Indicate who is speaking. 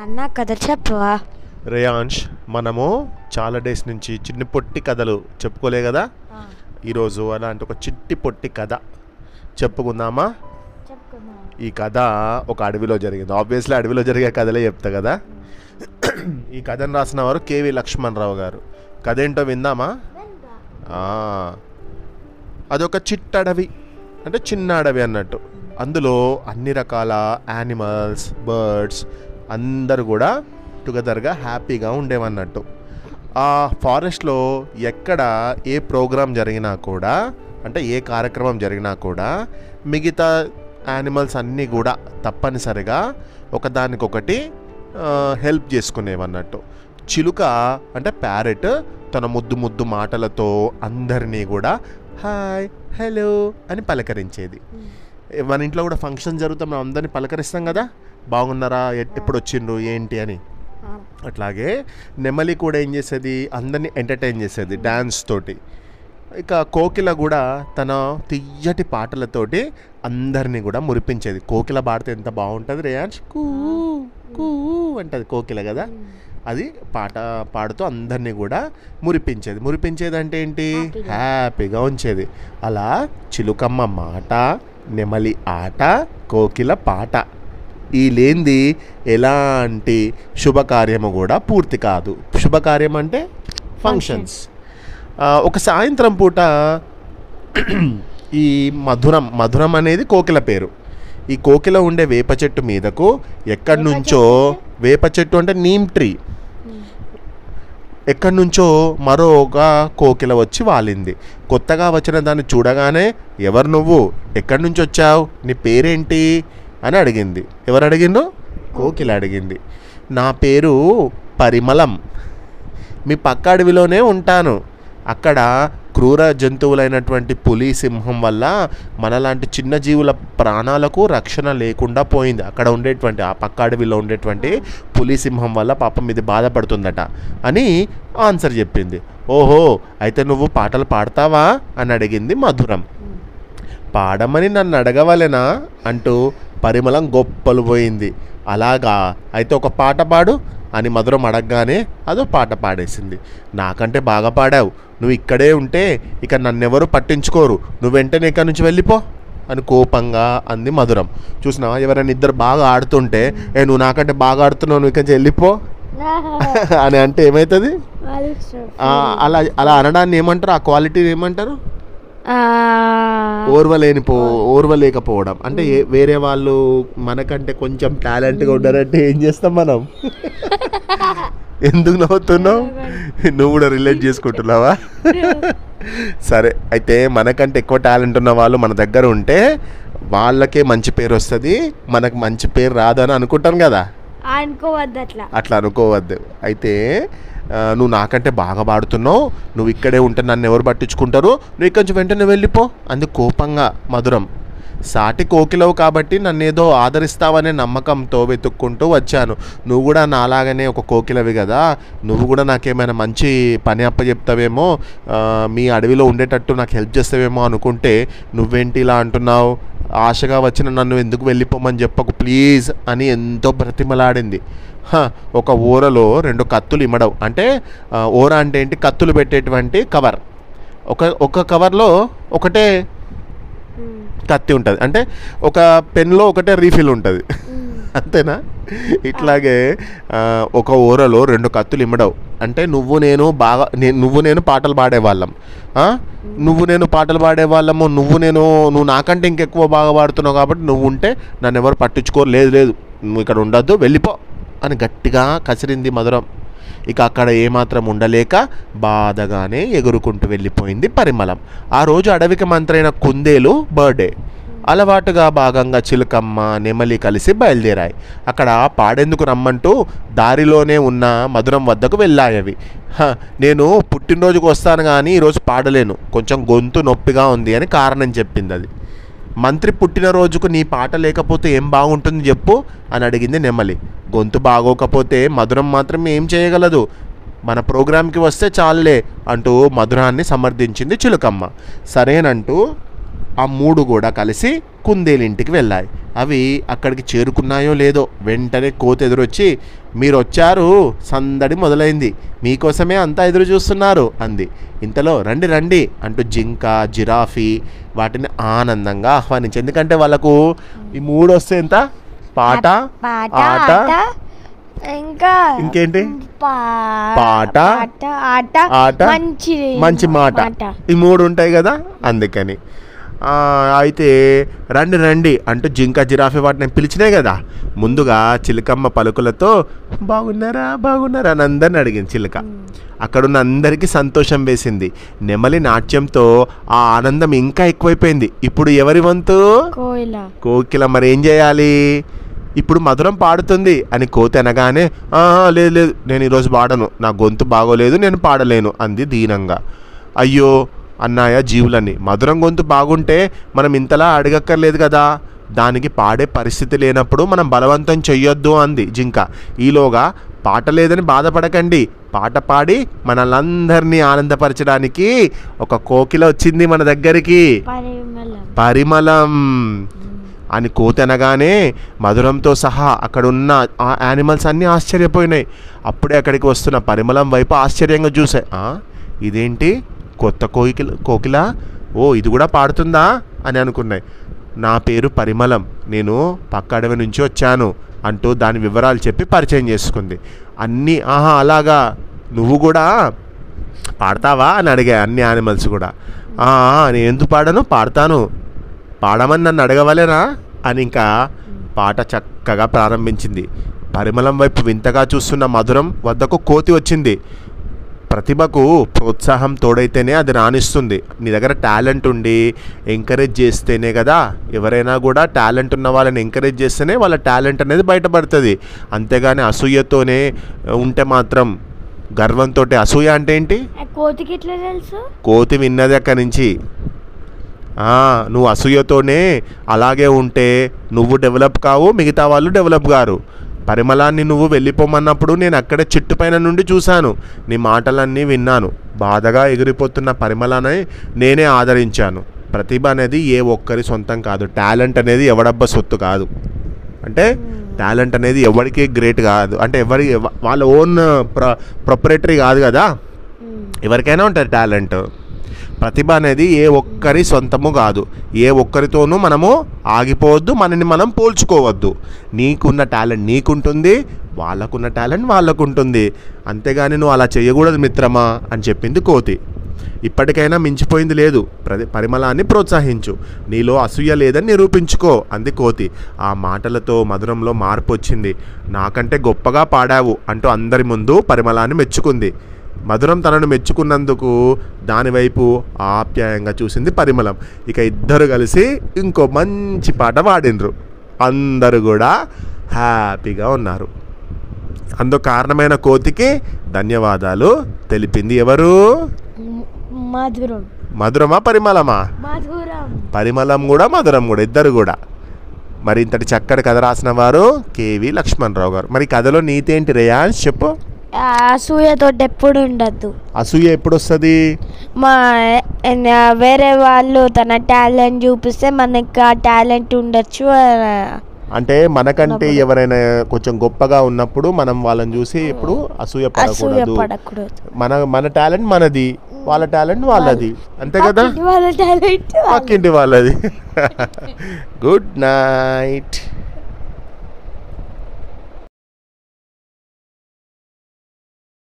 Speaker 1: అన్న కథ చెప్పవా?
Speaker 2: రేయాంష్ మనము చాలా డేస్ నుంచి చిన్ని పొట్టి కథలు చెప్పుకోలే కదా? ఈరోజు అలాంటి ఒక చిట్టి పొట్టి కథ చెప్పుకుందామా?
Speaker 1: చెప్పుకుందాం.
Speaker 2: ఈ కథ ఒక అడవిలో జరిగింది. ఆబ్వియస్లీ అడవిలో జరిగే కథలే చెప్తా కదా? ఈ కథను రాసిన వారు కేవి లక్ష్మణరావు గారు. కథ ఏంటో విందామా అదొక చిట్టడవి. అంటే చిన్న అడవి అన్నట్టు. అందులో అన్ని రకాల యానిమల్స్ బర్డ్స్ అందరు కూడా టుగెదర్గా హ్యాపీగా ఉండేవన్నట్టు. ఆ ఫారెస్ట్లో ఎక్కడ ఏ ప్రోగ్రాం జరిగినా కూడా అంటే ఏ కార్యక్రమం జరిగినా కూడా మిగతా యానిమల్స్ అన్నీ కూడా తప్పనిసరిగా ఒకదానికొకటి హెల్ప్ చేసుకునేవన్నట్టు. చిలుక అంటే ప్యారెట్ తన ముద్దు ముద్దు మాటలతో అందరినీ కూడా హాయ్ హలో అని పలకరించేది. మన ఇంట్లో కూడా ఫంక్షన్ జరుగుతాం మనం అందరినీ పలకరిస్తాం కదా? బాగున్నారా? ఎట్- ఎప్పుడు వచ్చిండ్రు ఏంటి అని. అట్లాగే నెమలి కూడా ఏం చేసేది? అందరినీ ఎంటర్టైన్ చేసేది డ్యాన్స్ తోటి. ఇక కోకిల కూడా తన తియ్యటి పాటలతోటి అందరినీ కూడా మురిపించేది. కోకిల పాడితే ఎంత బాగుంటుంది రేయాన్స్ కూ కూ అంటది కోకిల కదా. అది పాట పాడుతూ అందరినీ కూడా మురిపించేది. మురిపించేది అంటే ఏంటి. హ్యాపీగా ఉంచేది. అలా చిలుకమ్మ మాట నెమలి ఆట కోకిల పాట. ఈ లేనిది ఎలాంటి శుభకార్యము కూడా పూర్తి కాదు. శుభకార్యం అంటే ఫంక్షన్స్ ఒక సాయంత్రం పూట ఈ మధురం మధురం అనేది కోకిల పేరు. ఈ కోకిల ఉండే వేప చెట్టు మీదకు ఎక్కడి నుంచో వేప చెట్టు అంటే నీమ్ ట్రీ ఎక్కడి నుంచో మరో ఒక కోకిల వచ్చి వాలింది. కొత్తగా వచ్చిన దాన్ని చూడగానే ఎవరు నువ్వు? ఎక్కడి నుంచి వచ్చావు? నీ పేరేంటి? అని అడిగింది. ఎవరు అడిగిండ్రు? కోకిల అడిగింది. నా పేరు పరిమళం. మీ పక్క అడవిలోనే ఉంటాను. అక్కడ క్రూర జంతువులైనటువంటి పులి సింహం వల్ల మనలాంటి చిన్న జీవుల ప్రాణాలకు రక్షణ లేకుండా పోయింది. అక్కడ ఉండేటువంటి ఆ పక్క అడవిలో ఉండేటువంటి పులి సింహం వల్ల పాపం ఇది బాధపడుతుందట అని ఆన్సర్ చెప్పింది. ఓహో అయితే నువ్వు పాటలు పాడతావా? అని అడిగింది మధురం. పాడమని నన్ను అడగవలెనా? అంటూ పరిమళం గొప్పలు పోయింది. అలాగా? అయితే ఒక పాట పాడు అని మధురం అడగగానే అదో పాట పాడేసింది. నాకంటే బాగా పాడావు. నువ్వు ఇక్కడే ఉంటే ఇక నన్నెవరు పట్టించుకోరు. నువ్వు వెంటనే ఇక్కడి నుంచి వెళ్ళిపో అని కోపంగా అంది మధురం. చూసినావా? ఎవరైనా ఇద్దరు బాగా ఆడుతుంటే ఏ నువ్వు నాకంటే బాగా ఆడుతున్నావు నువ్వు ఇక్కడి వెళ్ళిపో అని అంటే ఏమవుతుంది అలా అలా అనడాన్ని ఏమంటారు? ఆ క్వాలిటీ ఏమంటారు? ఓర్వలేని పో ఓర్వలేకపోవడం. అంటే వేరే వాళ్ళు మనకంటే కొంచెం టాలెంట్గా ఉన్నారంటే ఏం చేస్తాం మనం? ఎందుకు నవ్వుతున్నావు? నువ్వు కూడా రిలేట్ చేసుకుంటున్నావా? సరే అయితే మనకంటే ఎక్కువ టాలెంట్ ఉన్న వాళ్ళు మన దగ్గర ఉంటే వాళ్ళకే మంచి పేరు వస్తుంది మనకు మంచి పేరు రాదని అనుకుంటాం కదా?
Speaker 1: అనుకోవద్దు అట్లా.
Speaker 2: అట్లా అనుకోవద్దు. అయితే నువ్వు నాకంటే బాగా పాడుతున్నావు నువ్వు ఇక్కడే ఉంటే నన్ను ఎవరు పట్టించుకుంటారు? నువ్వు ఇక్కడి నుంచి వెంటనే వెళ్ళిపో. అందుకు కోపంగా మధురం. సాటి కోకిలవు కాబట్టి నన్ను ఏదో ఆదరిస్తావనే నమ్మకంతో వెతుక్కుంటూ వచ్చాను. నువ్వు కూడా నాలాగనే ఒక కోకిలవి కదా. నువ్వు కూడా నాకేమైనా మంచి పని అప్పచెప్తావేమో చెప్తావేమో మీ అడవిలో ఉండేటట్టు నాకు హెల్ప్ చేస్తావేమో అనుకుంటే నువ్వేంటి ఇలా అంటున్నావు? ఆశగా వచ్చిన నన్ను ఎందుకు వెళ్ళిపోమని చెప్పకు ప్లీజ్ అని ఎంతో బ్రతిమలాడింది. హ, ఒక ఊరలో రెండు కత్తులు ఇమ్మడవు అంటే ఊర అంటే ఏంటి? కత్తులు పెట్టేటువంటి కవర్. ఒక ఒక కవర్లో ఒకటే కత్తి ఉంటుంది. అంటే ఒక పెన్లో ఒకటే రీఫిల్ ఉంటుంది. అంతేనా? ఇట్లాగే ఒక ఊరలో రెండు కత్తులు ఇమ్మడవు. అంటే నువ్వు నేను బాగా నువ్వు నేను పాటలు పాడేవాళ్ళం? నువ్వు నేను పాటలు పాడేవాళ్ళము. నువ్వు నేను నువ్వు నాకంటే ఇంకెక్కువ బాగా పాడుతున్నావు కాబట్టి నువ్వు ఉంటే నన్ను ఎవరు పట్టించుకోరు. లేదు లేదు నువ్వు ఇక్కడ ఉండొద్దు వెళ్ళిపో అని గట్టిగా కసిరింది మధురం. ఇక అక్కడ ఏమాత్రం ఉండలేక బాధగానే ఎగురుకుంటూ వెళ్ళిపోయింది పరిమళం. ఆ రోజు అడవికి మంత్రైన కుందేలు బర్త్డే. అలవాటుగా భాగంగా చిలుకమ్మ నెమలి కలిసి బయలుదేరాయి. అక్కడ పాడేందుకు రమ్మంటూ దారిలోనే ఉన్న మధురం వద్దకు వెళ్ళాయవి. "హ, నేను పుట్టినరోజుకు వస్తాను కానీ ఈరోజు పాడలేను. కొంచెం గొంతు నొప్పిగా ఉంది అని కారణం చెప్పింది అది. మంత్రి పుట్టినరోజుకు నీ పాట లేకపోతే ఏం బాగుంటుంది చెప్పు అని అడిగింది నెమలి. గొంతు బాగోకపోతే మధురం మాత్రం ఏం చేయగలదు. మన ప్రోగ్రాంకి వస్తే చాలులే అంటూ మధురాన్ని సమర్థించింది చిలుకమ్మ. సరేనంటూ ఆ మూడు కూడా కలిసి కుందేలింటికి వెళ్ళాయి. అవి అక్కడికి చేరుకున్నాయో లేదో వెంటనే కోతి ఎదురొచ్చి మీరు వచ్చారు సందడి మొదలైంది మీకోసమే అంతా ఎదురు చూస్తున్నారు అంది. ఇంతలో రండి రండి అంటూ జింక జిరాఫీ వాటిని ఆనందంగా ఆహ్వానించి ఎందుకంటే వాళ్ళకు ఈ మూడు వస్తే ఎంత? పాట
Speaker 1: పాట
Speaker 2: ఆట.
Speaker 1: ఇంకా
Speaker 2: ఇంకేంటి? పాట,
Speaker 1: ఆట
Speaker 2: ఆట,
Speaker 1: మంచి
Speaker 2: మంచి మాట. ఈ మూడు ఉంటాయి కదా అందుకని. అయితే రండి రండి అంటూ జింక జిరాఫీ వాటిని పిలిచినాయి కదా. ముందుగా చిలకమ్మ పలుకులతో బాగున్నారా బాగున్నారా? అని అందరిని అడిగింది చిలుక. అక్కడున్న అందరికీ సంతోషం వేసింది. నెమలి నాట్యంతో ఆ ఆనందం ఇంకా ఎక్కువైపోయింది. ఇప్పుడు ఎవరి వంతు? కోకిల మరి ఏం చేయాలి? ఇప్పుడు మధురం పాడుతుంది అని కోతి అనగానే "ఆ, లేదు లేదు నేను ఈరోజు పాడను. నా గొంతు బాగోలేదు నేను పాడలేను అంది దీనంగా. అయ్యో అన్నాయ జీవులని మధురం గొంతు బాగుంటే మనం ఇంతలా అడగక్కర్లేదు కదా. దానికి పాడే పరిస్థితి లేనప్పుడు మనం బలవంతం చెయ్యొద్దు అంది జింక. ఈలోగా పాట లేదని బాధపడకండి. పాట పాడి మనలందరినీ ఆనందపరచడానికి ఒక కోకిల వచ్చింది మన దగ్గరికి.
Speaker 1: పరిమళం.
Speaker 2: అని కోతి అనగానే మధురంతో సహా అక్కడ ఉన్న ఆ యానిమల్స్ అన్నీ ఆశ్చర్యపోయినాయి. అప్పుడే అక్కడికి వస్తున్న పరిమళం వైపు ఆశ్చర్యంగా చూసాయి "ఆ, ఇదేంటి? కొత్త కోకిల కోకిల ఓ ఇది కూడా పాడుతుందా? అని అనుకున్నాయి. నా పేరు పరిమళం. నేను పక్క అడవి నుంచి వచ్చాను అంటూ దాని వివరాలు చెప్పి పరిచయం చేసుకుంది. అన్నీ ఆహా అలాగా? నువ్వు కూడా పాడతావా? అని అడిగాయి అన్ని యానిమల్స్ కూడా. నేను ఎందుకు పాడను? పాడతాను. పాడమని నన్ను అడగవలేనా? అని ఇంకా పాట చక్కగా ప్రారంభించింది. పరిమళం వైపు వింతగా చూస్తున్న మధురం వద్దకు కోతి వచ్చింది. ప్రతిభకు ప్రోత్సాహం తోడైతేనే అది రాణిస్తుంది. నీ దగ్గర టాలెంట్ ఉండి ఎంకరేజ్ చేస్తేనే కదా ఎవరైనా కూడా టాలెంట్ ఉన్న వాళ్ళని ఎంకరేజ్ చేస్తేనే వాళ్ళ టాలెంట్ అనేది బయటపడుతుంది. అంతేగాని అసూయతోనే ఉంటే మాత్రం గర్వంతో అసూయ అంటే ఏంటి?
Speaker 1: కోతికి ఎట్లా తెలుసు?
Speaker 2: కోతి విన్నది అక్కడి నుంచి. నువ్వు అసూయతోనే అలాగే ఉంటే నువ్వు డెవలప్ కావు మిగతా వాళ్ళు డెవలప్ గారు. పరిమళాన్ని నువ్వు వెళ్ళిపోమన్నప్పుడు నేను అక్కడే చెట్టు పైన నుండి చూశాను. నీ మాటలన్నీ విన్నాను. బాధగా ఎగిరిపోతున్న పరిమళాన్ని నేనే ఆదరించాను. ప్రతిభ అనేది ఏ ఒక్కరి సొంతం కాదు. టాలెంట్ అనేది ఎవడబ్బ సొత్తు కాదు. అంటే టాలెంట్ అనేది ఎవరికి గ్రేట్ కాదు. అంటే ఎవరి ఎవ- వాళ్ళ ఓన్ ప్ర ప్రొపరేటరీ కాదు కదా? ఎవరికైనా ఉంటుంది టాలెంట్. ప్రతిభ అనేది ఏ ఒక్కరి సొంతము కాదు. ఏ ఒక్కరితోనూ మనము ఆగిపోవద్దు మనని మనం పోల్చుకోవద్దు. నీకున్న టాలెంట్ నీకుంటుంది వాళ్ళకున్న టాలెంట్ వాళ్ళకుంటుంది. అంతేగాని నువ్వు అలా చేయకూడదు మిత్రమా అని చెప్పింది కోతి. ఇప్పటికైనా మించిపోయింది లేదు. ప్రతి పరిమళాన్ని ప్రోత్సహించు. నీలో అసూయ లేదని నిరూపించుకో అంది కోతి. ఆ మాటలతో మధురంలో మార్పు వచ్చింది. నాకంటే గొప్పగా పాడావు అంటూ అందరి ముందు పరిమళాన్ని మెచ్చుకుంది. మధురం తనను మెచ్చుకున్నందుకు దానివైపు ఆప్యాయంగా చూసింది పరిమళం. ఇక ఇద్దరు కలిసి ఇంకో మంచి పాట పాడినరు అందరూ కూడా హ్యాపీగా ఉన్నారు. అందుకు కారణమైన కోతికి ధన్యవాదాలు. తెలిపింది ఎవరు?
Speaker 1: మధురం.
Speaker 2: మధురమా పరిమళమా? పరిమళం కూడా మధురం కూడా ఇద్దరు కూడా. మరి ఇంతటి చక్కటి కథ రాసిన వారు కేవి లక్ష్మణరావు గారు. మరి కథలో నీతి ఏంటి రేయాన్స్? చెప్పు.
Speaker 1: అసూయతో ఎప్పుడు ఉండద్దు.
Speaker 2: అసూయ ఎప్పుడు వస్తుంది
Speaker 1: మా వేరే వాళ్ళు తన టాలెంట్ చూపిస్తే మనకి ఆ టాలెంట్ ఉండొచ్చు
Speaker 2: అంటే మనకంటే ఎవరైనా కొంచెం గొప్పగా ఉన్నప్పుడు మనం వాళ్ళని చూసి ఎప్పుడు అసూయ పడకూడదు. మన మన టాలెంట్ మనది వాళ్ళ టాలెంట్ వాళ్ళది. అంతే కదా?
Speaker 1: వాళ్ళ టాలెంట్
Speaker 2: పక్కింటి వాళ్ళది. Good night.